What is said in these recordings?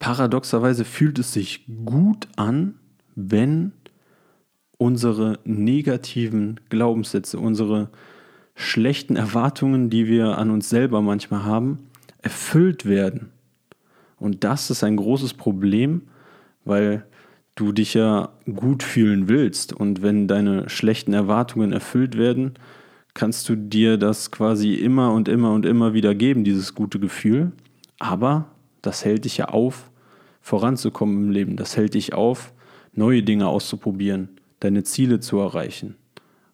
paradoxerweise fühlt es sich gut an, wenn unsere negativen Glaubenssätze, unsere schlechten Erwartungen, die wir an uns selber manchmal haben, erfüllt werden. Und das ist ein großes Problem, weil du dich ja gut fühlen willst. Und wenn deine schlechten Erwartungen erfüllt werden, kannst du dir das quasi immer und immer und immer wieder geben, dieses gute Gefühl. Aber das hält dich ja auf, voranzukommen im Leben. Das hält dich auf, neue Dinge auszuprobieren, deine Ziele zu erreichen.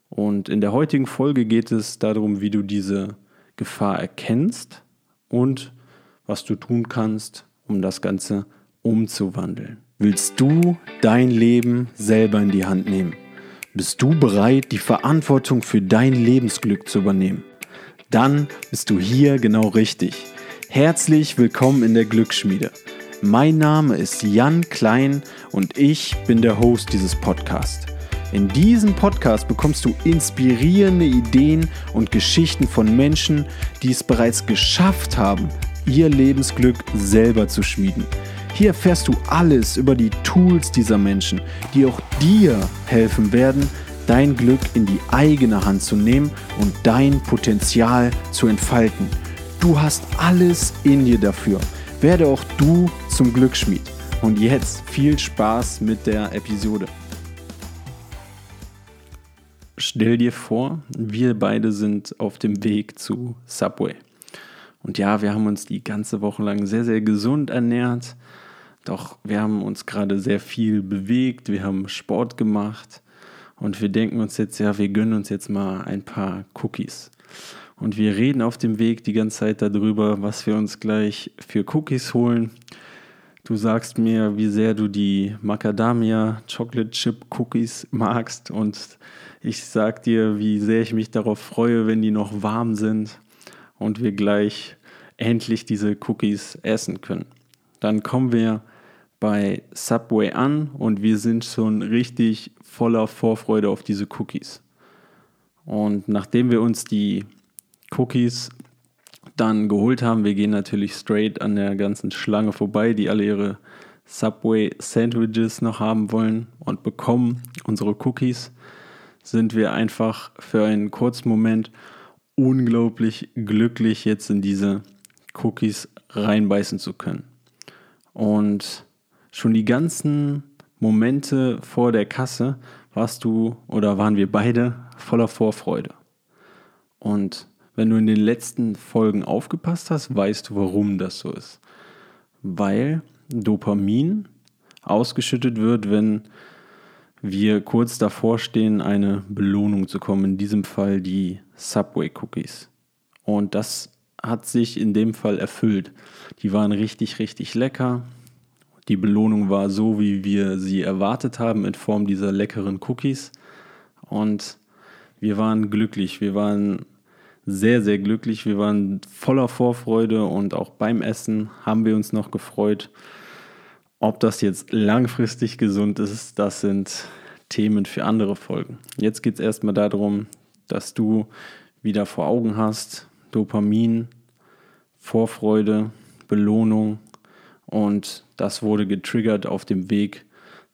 Und in der heutigen Folge geht es darum, wie du diese Gefahr erkennst und was du tun kannst, um das Ganze umzuwandeln. Willst du dein Leben selber in die Hand nehmen? Bist du bereit, die Verantwortung für dein Lebensglück zu übernehmen? Dann bist du hier genau richtig. Herzlich willkommen in der Glücksschmiede. Mein Name ist Jan Klein und ich bin der Host dieses Podcasts. In diesem Podcast bekommst du inspirierende Ideen und Geschichten von Menschen, die es bereits geschafft haben, ihr Lebensglück selber zu schmieden. Hier erfährst du alles über die Tools dieser Menschen, die auch dir helfen werden, dein Glück in die eigene Hand zu nehmen und dein Potenzial zu entfalten. Du hast alles in dir dafür. Werde auch du zum Glücksschmied. Und jetzt viel Spaß mit der Episode. Stell dir vor, wir beide sind auf dem Weg zu Subway. Und ja, wir haben uns die ganze Woche lang sehr, sehr gesund ernährt. Doch wir haben uns gerade sehr viel bewegt, wir haben Sport gemacht und wir denken uns jetzt, ja, wir gönnen uns jetzt mal ein paar Cookies. Und wir reden auf dem Weg die ganze Zeit darüber, was wir uns gleich für Cookies holen. Du sagst mir, wie sehr du die Macadamia Chocolate Chip Cookies magst und ich sag dir, wie sehr ich mich darauf freue, wenn die noch warm sind und wir gleich endlich diese Cookies essen können. Dann kommen wir bei Subway an und wir sind schon richtig voller Vorfreude auf diese Cookies. Und nachdem wir uns die Cookies dann geholt haben, wir gehen natürlich straight an der ganzen Schlange vorbei, die alle ihre Subway Sandwiches noch haben wollen und bekommen unsere Cookies, sind wir einfach für einen kurzen Moment unglaublich glücklich, jetzt in diese Cookies reinbeißen zu können. Und schon die ganzen Momente vor der Kasse warst du oder waren wir beide voller Vorfreude. Und wenn du in den letzten Folgen aufgepasst hast, weißt du, warum das so ist. Weil Dopamin ausgeschüttet wird, wenn wir kurz davor stehen, eine Belohnung zu kommen. In diesem Fall die Subway Cookies. Und das hat sich in dem Fall erfüllt. Die waren richtig, richtig lecker. Die Belohnung war so, wie wir sie erwartet haben, in Form dieser leckeren Cookies. Und wir waren glücklich. Wir waren sehr, sehr glücklich. Wir waren voller Vorfreude und auch beim Essen haben wir uns noch gefreut. Ob das jetzt langfristig gesund ist, das sind Themen für andere Folgen. Jetzt geht es erstmal darum, dass du wieder vor Augen hast, Dopamin, Vorfreude, Belohnung und das wurde getriggert auf dem Weg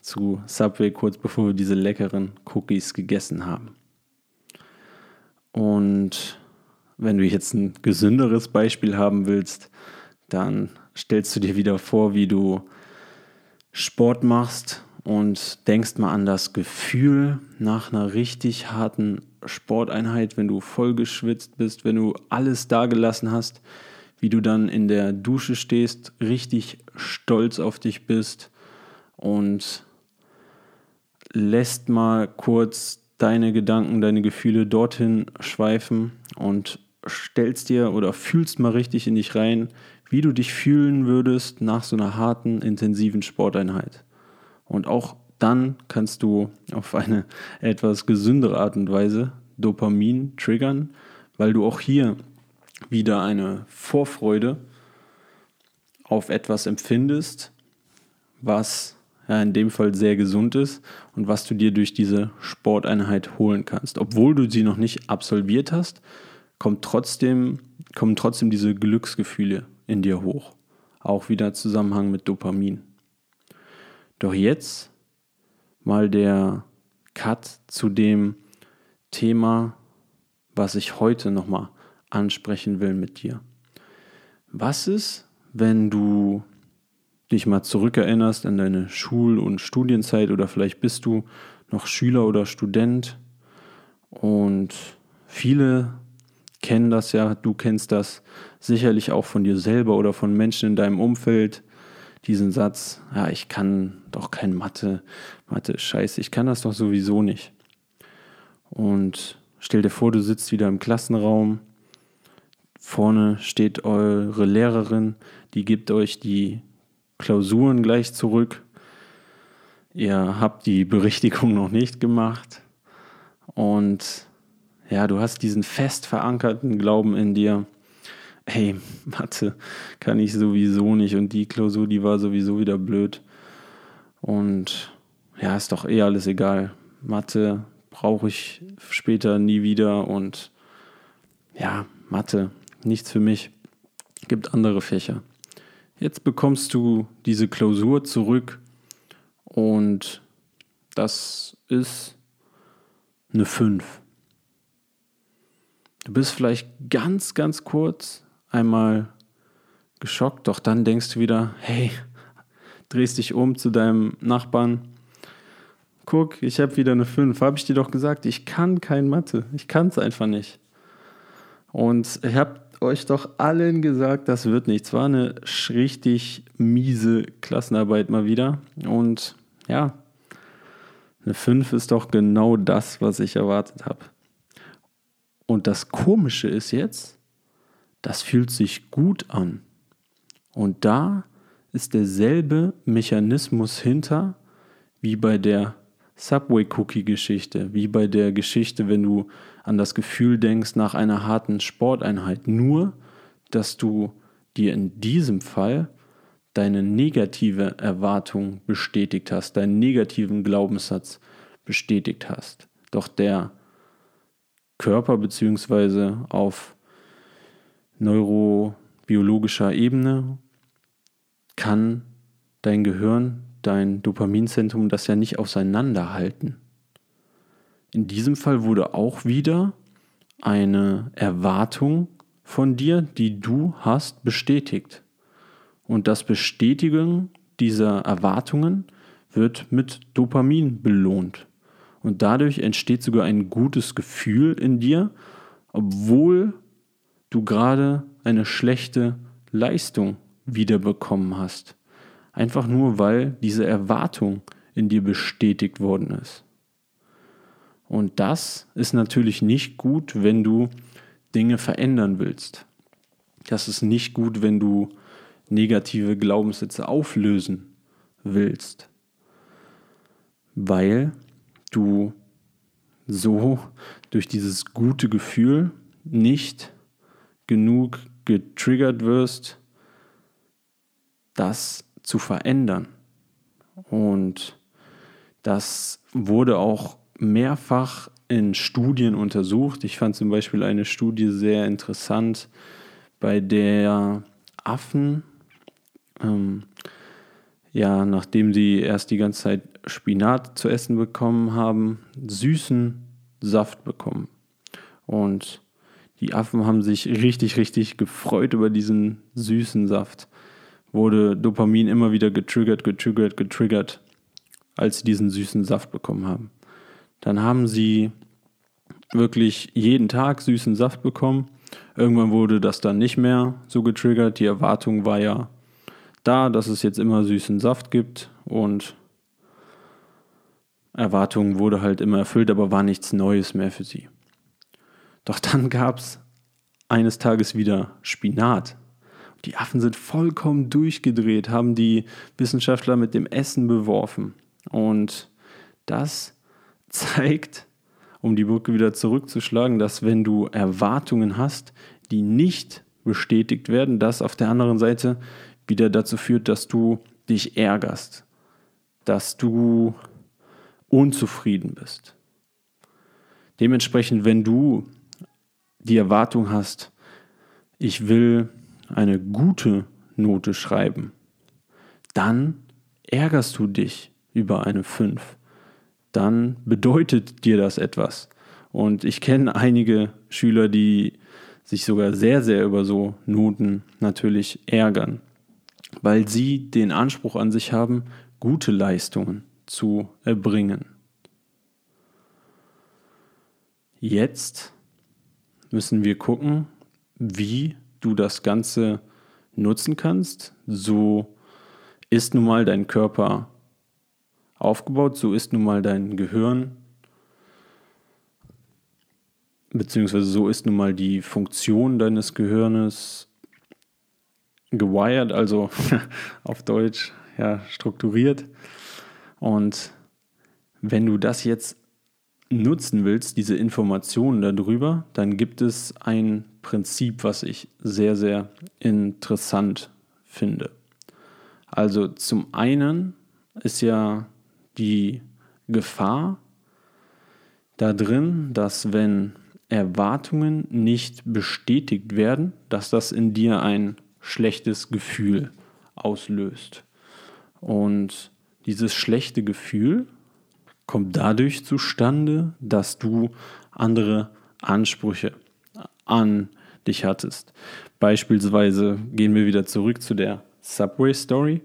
zu Subway kurz bevor wir diese leckeren Cookies gegessen haben. Und wenn du jetzt ein gesünderes Beispiel haben willst, dann stellst du dir wieder vor, wie du Sport machst und denkst mal an das Gefühl nach einer richtig harten Sporteinheit, wenn du voll geschwitzt bist, wenn du alles dagelassen hast, wie du dann in der Dusche stehst, richtig stolz auf dich bist und lässt mal kurz deine Gedanken, deine Gefühle dorthin schweifen und stellst dir oder fühlst mal richtig in dich rein, wie du dich fühlen würdest nach so einer harten, intensiven Sporteinheit. Und auch dann kannst du auf eine etwas gesündere Art und Weise Dopamin triggern, weil du auch hier wieder eine Vorfreude auf etwas empfindest, was ja, in dem Fall sehr gesund ist und was du dir durch diese Sporteinheit holen kannst. Obwohl du sie noch nicht absolviert hast, kommt trotzdem, kommen trotzdem diese Glücksgefühle in dir hoch. auch wieder Zusammenhang mit Dopamin. Doch jetzt mal der Cut zu dem Thema, was ich heute nochmal ansprechen will mit dir. Was ist, wenn du dich mal zurückerinnerst an deine Schul- und Studienzeit oder vielleicht bist du noch Schüler oder Student. Und viele kennen das ja, du kennst das sicherlich auch von dir selber oder von Menschen in deinem Umfeld, diesen Satz, ja, ich kann doch kein Mathe, Mathe ist scheiße, ich kann das doch sowieso nicht. Und stell dir vor, du sitzt wieder im Klassenraum, vorne steht eure Lehrerin, die gibt euch die Klausuren gleich zurück. Ihr habt die Berichtigung noch nicht gemacht und ja, du hast diesen fest verankerten Glauben in dir, hey, Mathe kann ich sowieso nicht und die Klausur, die war sowieso wieder blöd. Und ja, ist doch eh alles egal. Mathe brauche ich später nie wieder und ja, Mathe, nichts für mich. Gibt andere Fächer. Jetzt bekommst du diese Klausur zurück und das ist eine 5. Du bist vielleicht ganz, ganz kurz einmal geschockt, doch dann denkst du wieder, hey, drehst dich um zu deinem Nachbarn. Guck, ich habe wieder eine 5. Habe ich dir doch gesagt, ich kann kein Mathe. Ich kann es einfach nicht. Und ich habe euch doch allen gesagt, das wird nichts. War eine richtig miese Klassenarbeit mal wieder. Und ja, eine 5 ist doch genau das, was ich erwartet habe. Und das Komische ist jetzt, das fühlt sich gut an. Und da ist derselbe Mechanismus hinter wie bei der Subway-Cookie-Geschichte, wie bei der Geschichte, wenn du an das Gefühl denkst nach einer harten Sporteinheit. Nur, dass du dir in diesem Fall deine negative Erwartung bestätigt hast, deinen negativen Glaubenssatz bestätigt hast. Doch der Körper bzw. auf neurobiologischer Ebene kann dein Gehirn, dein Dopaminzentrum das ja nicht auseinanderhalten. In diesem Fall wurde auch wieder eine Erwartung von dir, die du hast, bestätigt. Und das Bestätigen dieser Erwartungen wird mit Dopamin belohnt. Und dadurch entsteht sogar ein gutes Gefühl in dir, obwohl du gerade eine schlechte Leistung wiederbekommen hast. Einfach nur, weil diese Erwartung in dir bestätigt worden ist. Und das ist natürlich nicht gut, wenn du Dinge verändern willst. Das ist nicht gut, wenn du negative Glaubenssätze auflösen willst, weil du so durch dieses gute Gefühl nicht genug getriggert wirst, das zu verändern. Und das wurde auch mehrfach in Studien untersucht. Ich fand zum Beispiel eine Studie sehr interessant, bei der Affen, ähm, ja, nachdem sie erst die ganze Zeit Spinat zu essen bekommen haben, süßen Saft bekommen. Und die Affen haben sich richtig, richtig gefreut über diesen süßen Saft. Wurde Dopamin immer wieder getriggert, getriggert, getriggert, als sie diesen süßen Saft bekommen haben. Dann haben sie wirklich jeden Tag süßen Saft bekommen. Irgendwann wurde das dann nicht mehr so getriggert. Die Erwartung war ja da, dass es jetzt immer süßen Saft gibt und Erwartung wurde halt immer erfüllt, aber war nichts Neues mehr für sie. Doch dann gab es eines Tages wieder Spinat. Die Affen sind vollkommen durchgedreht, haben die Wissenschaftler mit dem Essen beworfen. Und das zeigt, um die Brücke wieder zurückzuschlagen, dass wenn du Erwartungen hast, die nicht bestätigt werden, das auf der anderen Seite wieder dazu führt, dass du dich ärgerst, dass du unzufrieden bist. Dementsprechend, wenn du die Erwartung hast, ich will eine gute Note schreiben. Dann ärgerst du dich über eine 5. Dann bedeutet dir das etwas. Und ich kenne einige Schüler, die sich sogar sehr, sehr über so Noten natürlich ärgern, weil sie den Anspruch an sich haben, gute Leistungen zu erbringen. Jetzt müssen wir gucken, wie du das Ganze nutzen kannst. So ist nun mal dein Körper aufgebaut, so ist nun mal dein Gehirn, beziehungsweise so ist nun mal die Funktion deines Gehirnes gewired, also auf Deutsch ja, strukturiert. Und wenn du das jetzt nutzen willst, diese Informationen darüber, dann gibt es ein Prinzip, was ich sehr, sehr interessant finde. Also zum einen ist ja die Gefahr da drin, dass wenn Erwartungen nicht bestätigt werden, dass das in dir ein schlechtes Gefühl auslöst. Und dieses schlechte Gefühl kommt dadurch zustande, dass du andere Ansprüche an dich hattest. Beispielsweise gehen wir wieder zurück zu der Subway Story.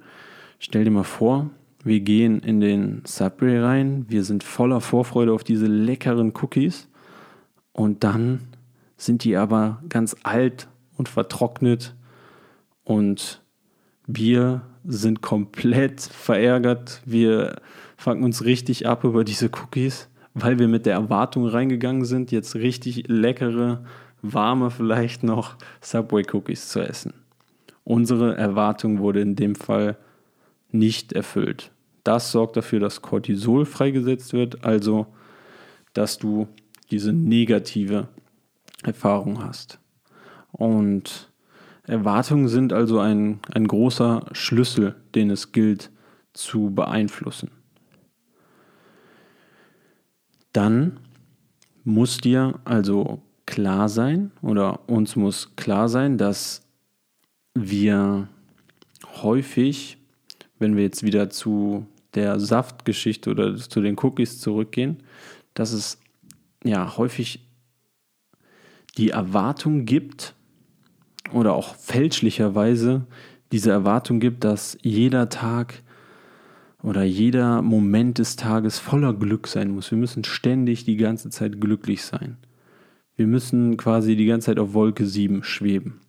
Stell dir mal vor, wir gehen in den Subway rein, wir sind voller Vorfreude auf diese leckeren Cookies und dann sind die aber ganz alt und vertrocknet und wir sind komplett verärgert. Wir fangen uns richtig ab über diese Cookies, weil wir mit der Erwartung reingegangen sind, jetzt richtig leckere, warme vielleicht noch Subway Cookies zu essen. Unsere Erwartung wurde in dem Fall nicht erfüllt. Das sorgt dafür, dass Cortisol freigesetzt wird, also dass du diese negative Erfahrung hast. Und Erwartungen sind also ein, ein großer Schlüssel, den es gilt zu beeinflussen. Dann muss dir also klar sein oder uns muss klar sein, dass wir häufig, wenn wir jetzt wieder zu der Saftgeschichte oder zu den Cookies zurückgehen, dass es ja häufig die Erwartung gibt oder auch fälschlicherweise diese Erwartung gibt, dass jeder Tag oder jeder Moment des Tages voller Glück sein muss. Wir müssen ständig die ganze Zeit glücklich sein. Wir müssen quasi die ganze Zeit auf Wolke 7 schweben.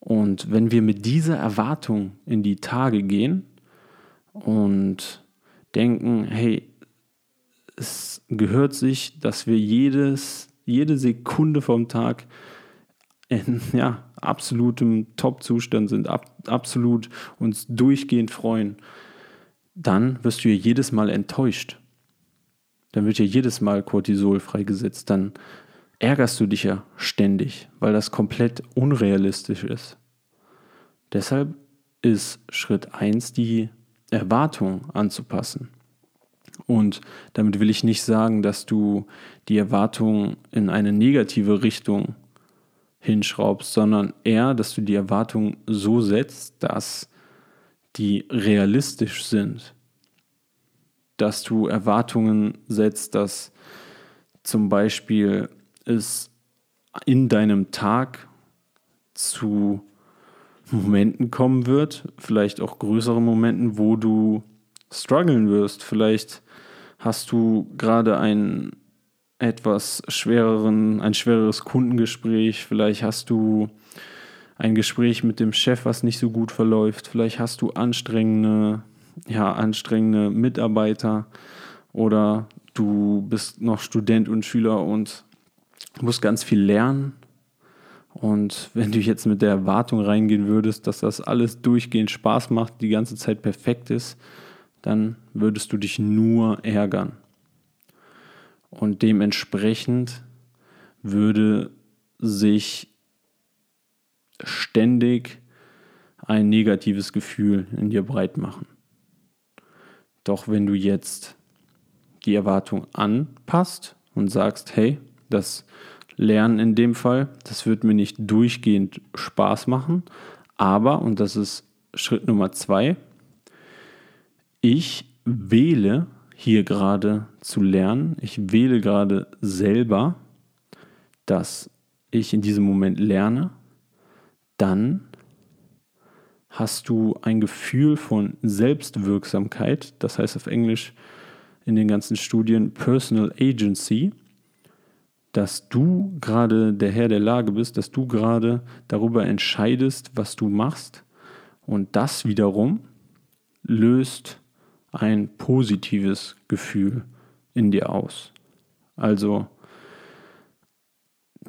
Und wenn wir mit dieser Erwartung in die Tage gehen und denken, hey, es gehört sich, dass wir jedes, jede Sekunde vom Tag in ja, absolutem Top-Zustand sind, ab, absolut uns durchgehend freuen, dann wirst du ja jedes Mal enttäuscht. Dann wird ja jedes Mal Cortisol freigesetzt. Dann ärgerst du dich ja ständig, weil das komplett unrealistisch ist. Deshalb ist Schritt 1 die Erwartung anzupassen. Und damit will ich nicht sagen, dass du die Erwartung in eine negative Richtung hinschraubst, sondern eher, dass du die Erwartung so setzt, dass die realistisch sind. Dass du Erwartungen setzt, dass zum Beispiel es in deinem Tag zu Momenten kommen wird, vielleicht auch größere Momenten, wo du strugglen wirst. Vielleicht hast du gerade einen etwas schwereren, ein schwereres Kundengespräch, vielleicht hast du ein Gespräch mit dem Chef, was nicht so gut verläuft, vielleicht hast du anstrengende, ja, anstrengende Mitarbeiter oder du bist noch Student und Schüler und musst ganz viel lernen. Und wenn du jetzt mit der Erwartung reingehen würdest, dass das alles durchgehend Spaß macht, die ganze Zeit perfekt ist, dann würdest du dich nur ärgern. Und dementsprechend würde sich ständig ein negatives Gefühl in dir breit machen. Doch wenn du jetzt die Erwartung anpasst und sagst, hey, das Lernen in dem Fall, das wird mir nicht durchgehend Spaß machen, Aber, und das ist Schritt Nummer zwei, ich wähle hier gerade zu lernen. Ich wähle gerade selber, dass ich in diesem Moment lerne. Dann hast du ein Gefühl von Selbstwirksamkeit, das heißt auf Englisch in den ganzen Studien Personal Agency, dass du gerade der Herr der Lage bist, dass du gerade darüber entscheidest, was du machst. Und das wiederum löst ein positives Gefühl in dir aus. Also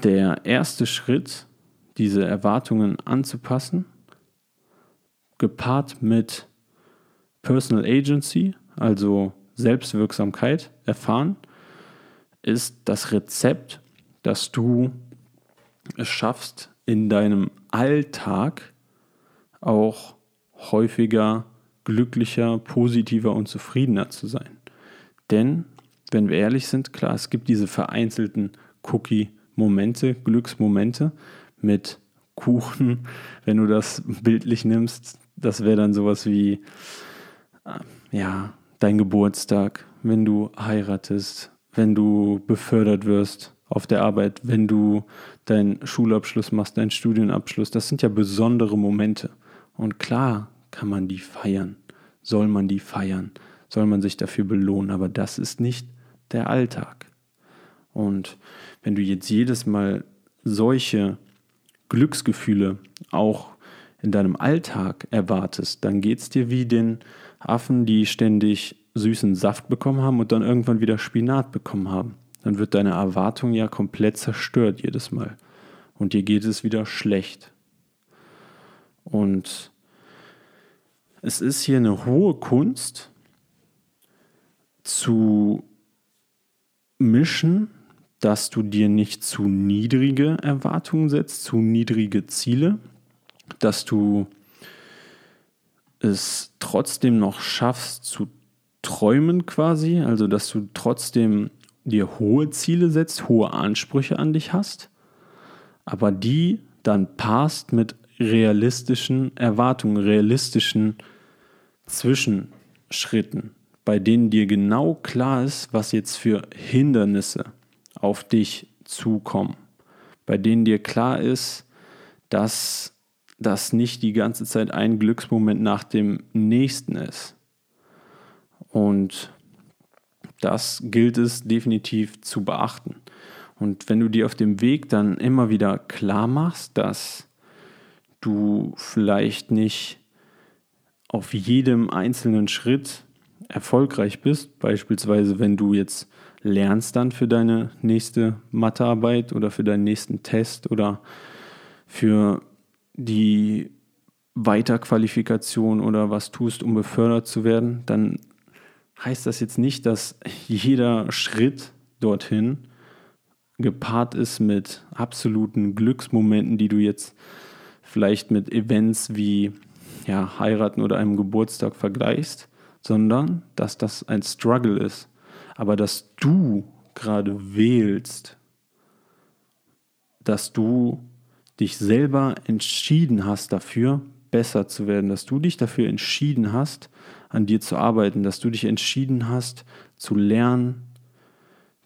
der erste Schritt, diese Erwartungen anzupassen, gepaart mit Personal Agency, also Selbstwirksamkeit erfahren, ist das Rezept, dass du es schaffst, in deinem Alltag auch häufiger glücklicher, positiver und zufriedener zu sein. Denn, wenn wir ehrlich sind, klar, es gibt diese vereinzelten Cookie-Momente, Glücksmomente mit Kuchen, wenn du das bildlich nimmst, das wäre dann sowas wie, äh, ja, dein Geburtstag, wenn du heiratest, wenn du befördert wirst auf der Arbeit, wenn du deinen Schulabschluss machst, deinen Studienabschluss. Das sind ja besondere Momente. Und klar kann man die feiern, soll man die feiern, soll man sich dafür belohnen, aber das ist nicht der Alltag. Und wenn du jetzt jedes Mal solche Glücksgefühle auch in deinem Alltag erwartest, dann geht es dir wie den Affen, die ständig süßen Saft bekommen haben und dann irgendwann wieder Spinat bekommen haben. Dann wird deine Erwartung ja komplett zerstört jedes Mal. Und dir geht es wieder schlecht. Und es ist hier eine hohe Kunst zu mischen, dass du dir nicht zu niedrige Erwartungen setzt, zu niedrige Ziele, dass du es trotzdem noch schaffst zu träumen quasi, also dass du trotzdem dir hohe Ziele setzt, hohe Ansprüche an dich hast, aber die dann passt mit realistischen Erwartungen, realistischen Zwischenschritten, bei denen dir genau klar ist, was jetzt für Hindernisse auf dich zukommen, bei denen dir klar ist, dass das nicht die ganze Zeit ein Glücksmoment nach dem nächsten ist. Und das gilt es definitiv zu beachten. Und wenn du dir auf dem Weg dann immer wieder klar machst, dass du vielleicht nicht auf jedem einzelnen Schritt erfolgreich bist, beispielsweise wenn du jetzt lernst dann für deine nächste Mathearbeit oder für deinen nächsten Test oder für die Weiterqualifikation oder was tust, um befördert zu werden, dann heißt das jetzt nicht, dass jeder Schritt dorthin gepaart ist mit absoluten Glücksmomenten, die du jetzt vielleicht mit Events wie ja, heiraten oder einem Geburtstag vergleichst, sondern dass das ein Struggle ist. Aber dass du gerade wählst, dass du dich selber entschieden hast dafür, besser zu werden, dass du dich dafür entschieden hast, an dir zu arbeiten, dass du dich entschieden hast, zu lernen,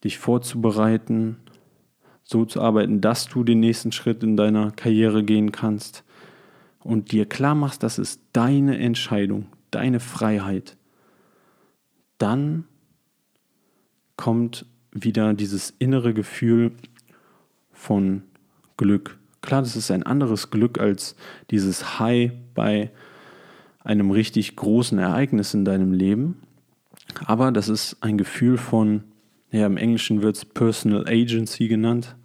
dich vorzubereiten, so zu arbeiten, dass du den nächsten Schritt in deiner Karriere gehen kannst und dir klar machst, das ist deine Entscheidung, deine Freiheit, dann kommt wieder dieses innere Gefühl von Glück. Klar, das ist ein anderes Glück als dieses High bei einem richtig großen Ereignis in deinem Leben. Aber das ist ein Gefühl von, ja, im Englischen wird es Personal Agency genannt.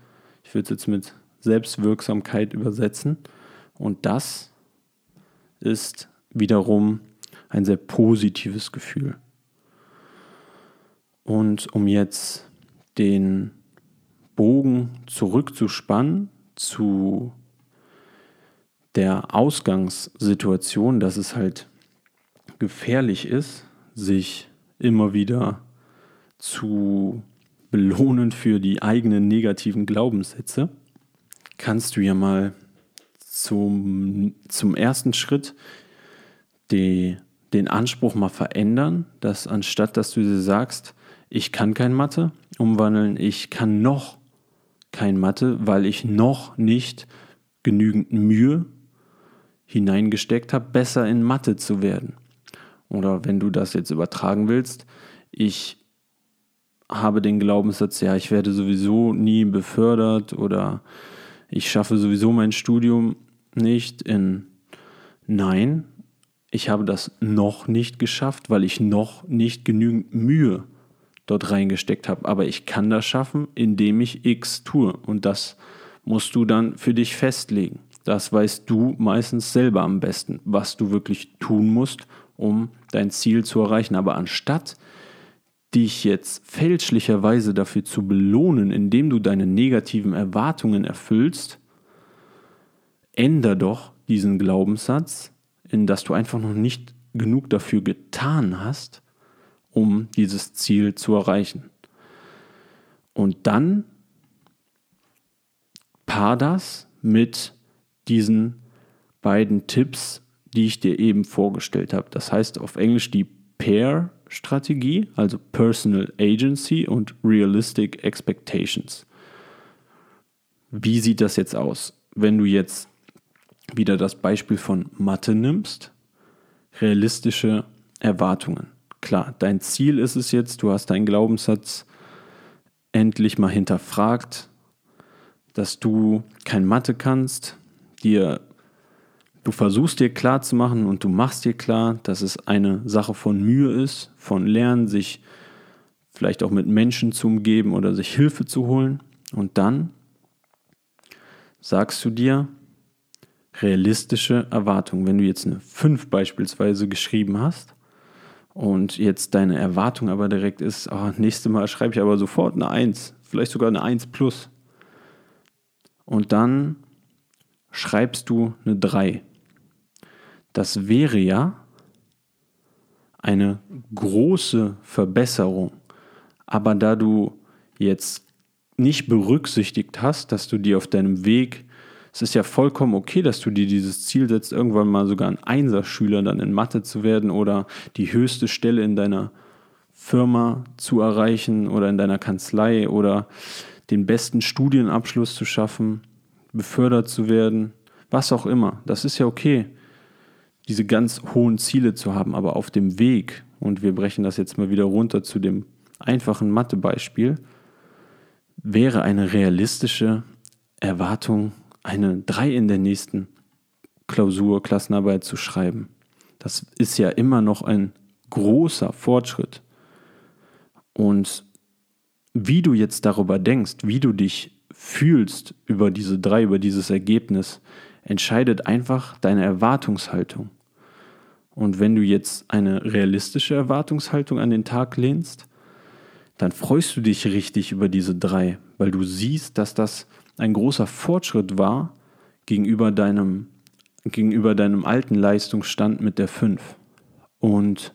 Ich würde es jetzt mit Selbstwirksamkeit übersetzen. Und das ist wiederum ein sehr positives Gefühl. Und um jetzt den Bogen zurückzuspannen zu der Ausgangssituation, dass es halt gefährlich ist, sich immer wieder zu belohnen für die eigenen negativen Glaubenssätze, kannst du ja mal zum, zum ersten Schritt die, den Anspruch mal verändern, dass anstatt dass du dir sagst, ich kann kein Mathe, umwandeln, ich kann noch kein Mathe, weil ich noch nicht genügend Mühe hineingesteckt habe, besser in Mathe zu werden. Oder wenn du das jetzt übertragen willst, ich habe den Glaubenssatz, ja, ich werde sowieso nie befördert oder ich schaffe sowieso mein Studium nicht in Nein, ich habe das noch nicht geschafft, weil ich noch nicht genügend Mühe dort reingesteckt habe. Aber ich kann das schaffen, indem ich X tue. Und das musst du dann für dich festlegen. Das weißt du meistens selber am besten, was du wirklich tun musst, um dein Ziel zu erreichen. Aber anstatt dich jetzt fälschlicherweise dafür zu belohnen, indem du deine negativen Erwartungen erfüllst, änder doch diesen Glaubenssatz, in dass du einfach noch nicht genug dafür getan hast, um dieses Ziel zu erreichen. Und dann paar das mit diesen beiden Tipps, die ich dir eben vorgestellt habe. Das heißt auf Englisch die Pair-Strategie, also Personal Agency und Realistic Expectations. Wie sieht das jetzt aus? Wenn du jetzt wieder das Beispiel von Mathe nimmst, realistische Erwartungen. Klar, dein Ziel ist es jetzt, du hast deinen Glaubenssatz endlich mal hinterfragt, dass du kein Mathe kannst, dir du versuchst dir klar zu machen und du machst dir klar, dass es eine Sache von Mühe ist, von Lernen, sich vielleicht auch mit Menschen zu umgeben oder sich Hilfe zu holen. Und dann sagst du dir realistische Erwartungen. Wenn du jetzt eine 5 beispielsweise geschrieben hast und jetzt deine Erwartung aber direkt ist, oh, nächstes Mal schreibe ich aber sofort eine 1, vielleicht sogar eine 1 plus. Und dann schreibst du eine 3 das wäre ja eine große Verbesserung. Aber da du jetzt nicht berücksichtigt hast, dass du dir auf deinem Weg, es ist ja vollkommen okay, dass du dir dieses Ziel setzt, irgendwann mal sogar ein Einserschüler dann in Mathe zu werden oder die höchste Stelle in deiner Firma zu erreichen oder in deiner Kanzlei oder den besten Studienabschluss zu schaffen, befördert zu werden, was auch immer. Das ist ja okay diese ganz hohen Ziele zu haben, aber auf dem Weg, und wir brechen das jetzt mal wieder runter zu dem einfachen Mathebeispiel, wäre eine realistische Erwartung, eine 3 in der nächsten Klausur, Klassenarbeit zu schreiben. Das ist ja immer noch ein großer Fortschritt. Und wie du jetzt darüber denkst, wie du dich fühlst über diese drei, über dieses Ergebnis, entscheidet einfach deine Erwartungshaltung. Und wenn du jetzt eine realistische Erwartungshaltung an den Tag lehnst, dann freust du dich richtig über diese drei, weil du siehst, dass das ein großer Fortschritt war gegenüber deinem, gegenüber deinem alten Leistungsstand mit der 5. Und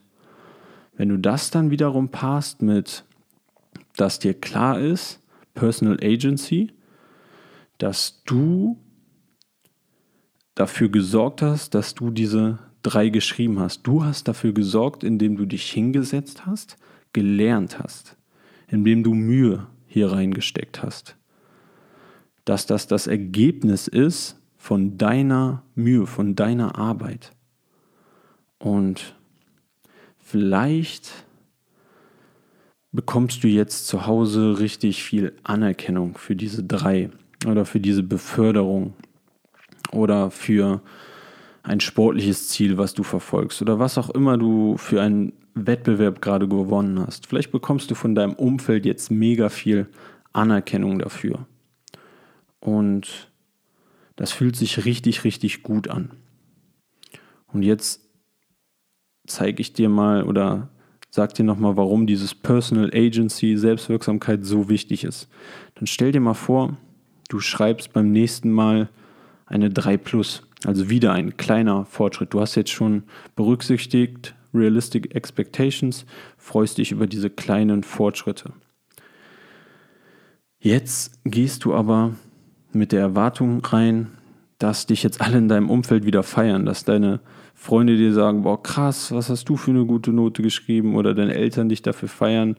wenn du das dann wiederum passt mit, dass dir klar ist, Personal Agency, dass du dafür gesorgt hast, dass du diese drei geschrieben hast. Du hast dafür gesorgt, indem du dich hingesetzt hast, gelernt hast, indem du Mühe hier reingesteckt hast. Dass das das Ergebnis ist von deiner Mühe, von deiner Arbeit. Und vielleicht bekommst du jetzt zu Hause richtig viel Anerkennung für diese drei oder für diese Beförderung oder für ein sportliches Ziel, was du verfolgst oder was auch immer du für einen Wettbewerb gerade gewonnen hast. Vielleicht bekommst du von deinem Umfeld jetzt mega viel Anerkennung dafür. Und das fühlt sich richtig, richtig gut an. Und jetzt zeige ich dir mal oder sag dir nochmal, warum dieses Personal Agency, Selbstwirksamkeit so wichtig ist. Dann stell dir mal vor, du schreibst beim nächsten Mal eine 3 Plus. Also wieder ein kleiner Fortschritt. Du hast jetzt schon berücksichtigt, Realistic Expectations, freust dich über diese kleinen Fortschritte. Jetzt gehst du aber mit der Erwartung rein, dass dich jetzt alle in deinem Umfeld wieder feiern, dass deine Freunde dir sagen, boah, krass, was hast du für eine gute Note geschrieben? Oder deine Eltern dich dafür feiern,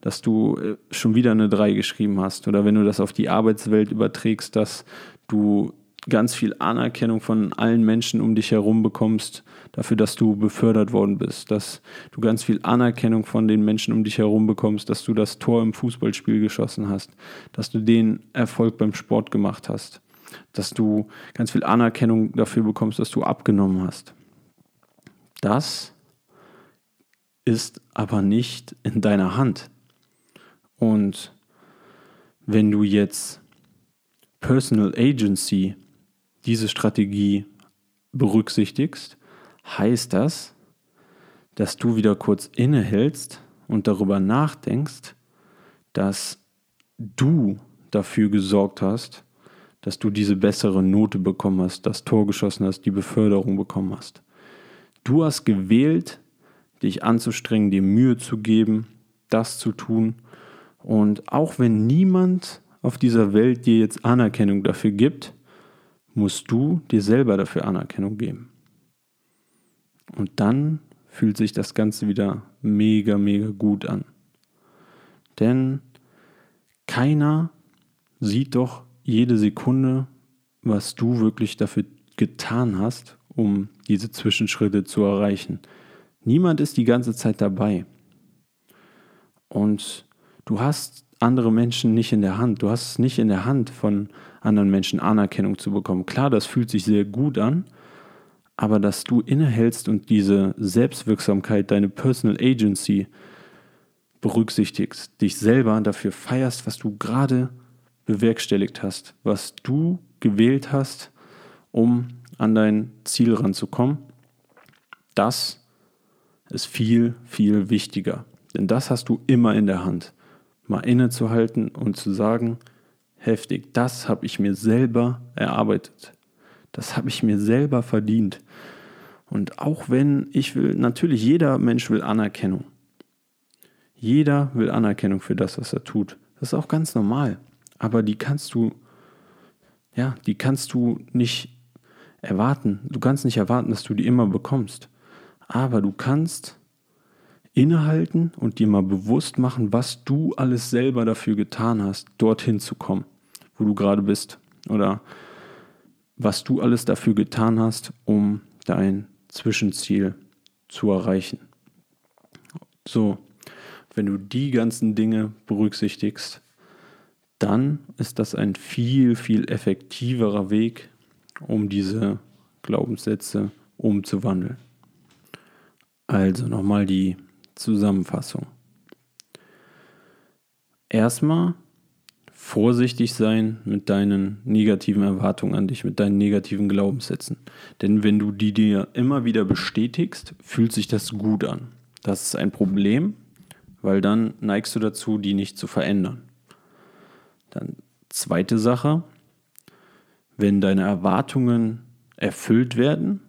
dass du äh, schon wieder eine 3 geschrieben hast. Oder wenn du das auf die Arbeitswelt überträgst, dass du ganz viel Anerkennung von allen Menschen um dich herum bekommst, dafür, dass du befördert worden bist, dass du ganz viel Anerkennung von den Menschen um dich herum bekommst, dass du das Tor im Fußballspiel geschossen hast, dass du den Erfolg beim Sport gemacht hast, dass du ganz viel Anerkennung dafür bekommst, dass du abgenommen hast. Das ist aber nicht in deiner Hand. Und wenn du jetzt Personal Agency diese Strategie berücksichtigst, heißt das, dass du wieder kurz innehältst und darüber nachdenkst, dass du dafür gesorgt hast, dass du diese bessere Note bekommen hast, das Tor geschossen hast, die Beförderung bekommen hast. Du hast gewählt, dich anzustrengen, dir Mühe zu geben, das zu tun. Und auch wenn niemand auf dieser Welt dir jetzt Anerkennung dafür gibt, musst du dir selber dafür Anerkennung geben. Und dann fühlt sich das Ganze wieder mega, mega gut an. Denn keiner sieht doch jede Sekunde, was du wirklich dafür getan hast, um diese Zwischenschritte zu erreichen. Niemand ist die ganze Zeit dabei. Und du hast andere Menschen nicht in der Hand. Du hast es nicht in der Hand, von anderen Menschen Anerkennung zu bekommen. Klar, das fühlt sich sehr gut an, aber dass du innehältst und diese Selbstwirksamkeit, deine Personal Agency berücksichtigst, dich selber dafür feierst, was du gerade bewerkstelligt hast, was du gewählt hast, um an dein Ziel ranzukommen, das ist viel, viel wichtiger. Denn das hast du immer in der Hand. Mal innezuhalten und zu sagen, heftig, das habe ich mir selber erarbeitet. Das habe ich mir selber verdient. Und auch wenn ich will, natürlich jeder Mensch will Anerkennung. Jeder will Anerkennung für das, was er tut. Das ist auch ganz normal. Aber die kannst du, ja, die kannst du nicht erwarten. Du kannst nicht erwarten, dass du die immer bekommst. Aber du kannst innehalten und dir mal bewusst machen, was du alles selber dafür getan hast, dorthin zu kommen, wo du gerade bist. Oder was du alles dafür getan hast, um dein Zwischenziel zu erreichen. So, wenn du die ganzen Dinge berücksichtigst, dann ist das ein viel, viel effektiverer Weg, um diese Glaubenssätze umzuwandeln. Also nochmal die Zusammenfassung. Erstmal vorsichtig sein mit deinen negativen Erwartungen an dich, mit deinen negativen Glaubenssätzen. Denn wenn du die dir immer wieder bestätigst, fühlt sich das gut an. Das ist ein Problem, weil dann neigst du dazu, die nicht zu verändern. Dann zweite Sache, wenn deine Erwartungen erfüllt werden,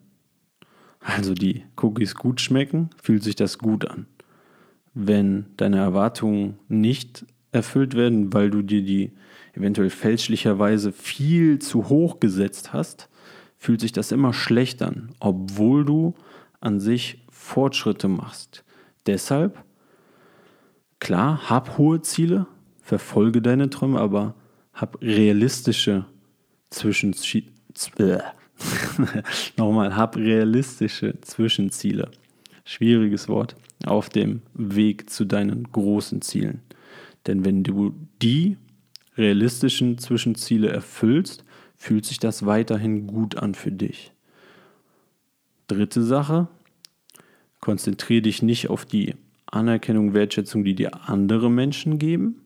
also die Cookies gut schmecken, fühlt sich das gut an. Wenn deine Erwartungen nicht erfüllt werden, weil du dir die eventuell fälschlicherweise viel zu hoch gesetzt hast, fühlt sich das immer schlecht an, obwohl du an sich Fortschritte machst. Deshalb, klar, hab hohe Ziele, verfolge deine Träume, aber hab realistische Zwischenziele. Nochmal, hab realistische Zwischenziele. Schwieriges Wort. Auf dem Weg zu deinen großen Zielen. Denn wenn du die realistischen Zwischenziele erfüllst, fühlt sich das weiterhin gut an für dich. Dritte Sache, konzentriere dich nicht auf die Anerkennung, Wertschätzung, die dir andere Menschen geben.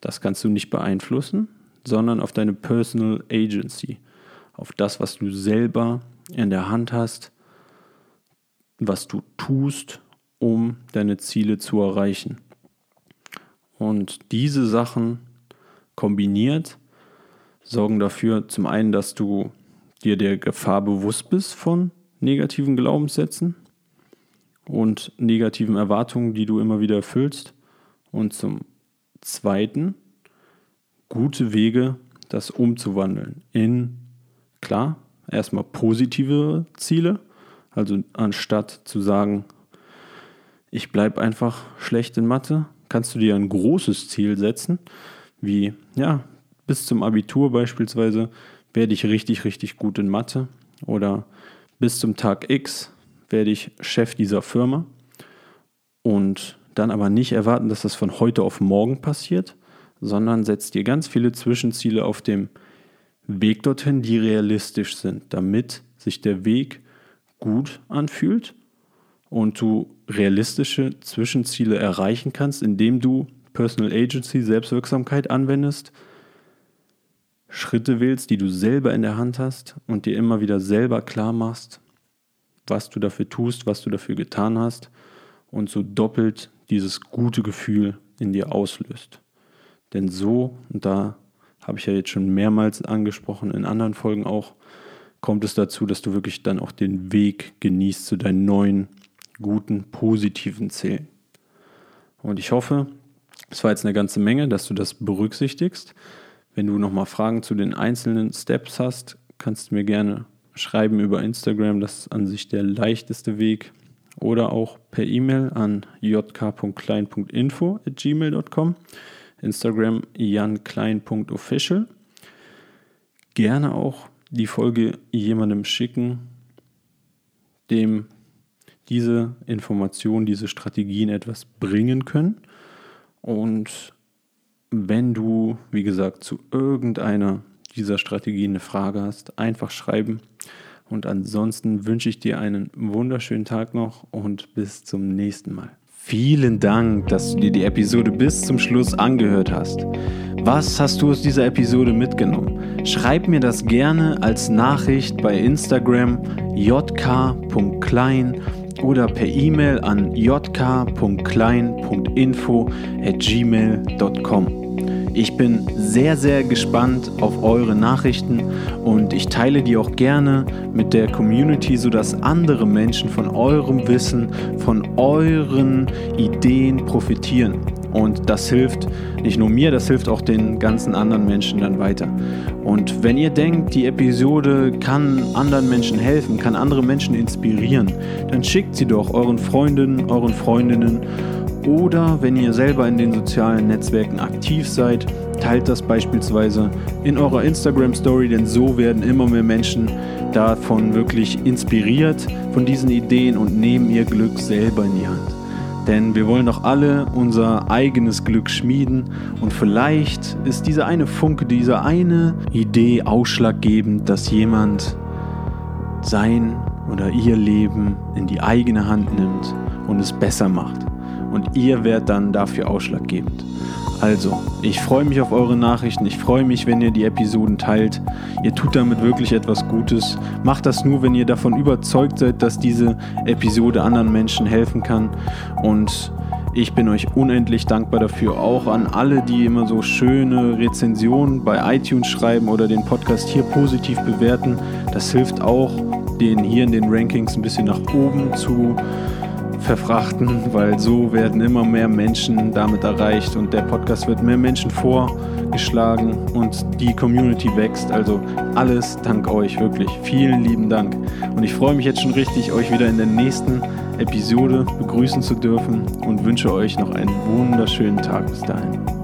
Das kannst du nicht beeinflussen, sondern auf deine Personal Agency, auf das, was du selber in der Hand hast, was du tust, um deine Ziele zu erreichen. Und diese Sachen kombiniert sorgen dafür zum einen, dass du dir der Gefahr bewusst bist von negativen Glaubenssätzen und negativen Erwartungen, die du immer wieder erfüllst. Und zum Zweiten gute Wege, das umzuwandeln in klar, erstmal positive Ziele. Also anstatt zu sagen, ich bleibe einfach schlecht in Mathe, kannst du dir ein großes Ziel setzen, wie, ja, bis zum Abitur beispielsweise werde ich richtig, richtig gut in Mathe oder bis zum Tag X werde ich Chef dieser Firma und dann aber nicht erwarten, dass das von heute auf morgen passiert, sondern setzt dir ganz viele Zwischenziele auf dem Weg dorthin, die realistisch sind, damit sich der Weg gut anfühlt und du realistische Zwischenziele erreichen kannst, indem du Personal Agency, Selbstwirksamkeit anwendest, Schritte wählst, die du selber in der Hand hast und dir immer wieder selber klar machst, was du dafür tust, was du dafür getan hast und so doppelt dieses gute Gefühl in dir auslöst. Denn so, und da habe ich ja jetzt schon mehrmals angesprochen, in anderen Folgen auch, kommt es dazu, dass du wirklich dann auch den Weg genießt zu deinen neuen, guten, positiven Zielen. Und ich hoffe, es war jetzt eine ganze Menge, dass du das berücksichtigst. Wenn du nochmal Fragen zu den einzelnen Steps hast, kannst du mir gerne schreiben über Instagram. Das ist an sich der leichteste Weg. Oder auch per E-Mail an jk.klein.info at gmail.com. Instagram janklein.official. Gerne auch die Folge jemandem schicken, dem diese Informationen, diese Strategien etwas bringen können. Und wenn du, wie gesagt, zu irgendeiner dieser Strategien eine Frage hast, einfach schreiben. Und ansonsten wünsche ich dir einen wunderschönen Tag noch und bis zum nächsten Mal. Vielen Dank, dass du dir die Episode bis zum Schluss angehört hast. Was hast du aus dieser Episode mitgenommen? Schreib mir das gerne als Nachricht bei Instagram jk.klein oder per E-Mail an jk.klein.info at gmail.com. Ich bin sehr, sehr gespannt auf eure Nachrichten und ich teile die auch gerne mit der Community, sodass andere Menschen von eurem Wissen, von euren Ideen profitieren. Und das hilft nicht nur mir, das hilft auch den ganzen anderen Menschen dann weiter. Und wenn ihr denkt, die Episode kann anderen Menschen helfen, kann andere Menschen inspirieren, dann schickt sie doch euren Freundinnen, euren Freundinnen oder wenn ihr selber in den sozialen Netzwerken aktiv seid, teilt das beispielsweise in eurer Instagram Story, denn so werden immer mehr Menschen davon wirklich inspiriert von diesen Ideen und nehmen ihr Glück selber in die Hand. Denn wir wollen doch alle unser eigenes Glück schmieden und vielleicht ist diese eine Funke, diese eine Idee ausschlaggebend, dass jemand sein oder ihr Leben in die eigene Hand nimmt und es besser macht und ihr werdet dann dafür ausschlaggebend. Also, ich freue mich auf eure Nachrichten. Ich freue mich, wenn ihr die Episoden teilt. Ihr tut damit wirklich etwas Gutes. Macht das nur, wenn ihr davon überzeugt seid, dass diese Episode anderen Menschen helfen kann. Und ich bin euch unendlich dankbar dafür. Auch an alle, die immer so schöne Rezensionen bei iTunes schreiben oder den Podcast hier positiv bewerten. Das hilft auch, den hier in den Rankings ein bisschen nach oben zu verfrachten, weil so werden immer mehr Menschen damit erreicht und der Podcast wird mehr Menschen vorgeschlagen und die Community wächst. Also alles dank euch, wirklich. Vielen lieben Dank. Und ich freue mich jetzt schon richtig, euch wieder in der nächsten Episode begrüßen zu dürfen und wünsche euch noch einen wunderschönen Tag bis dahin.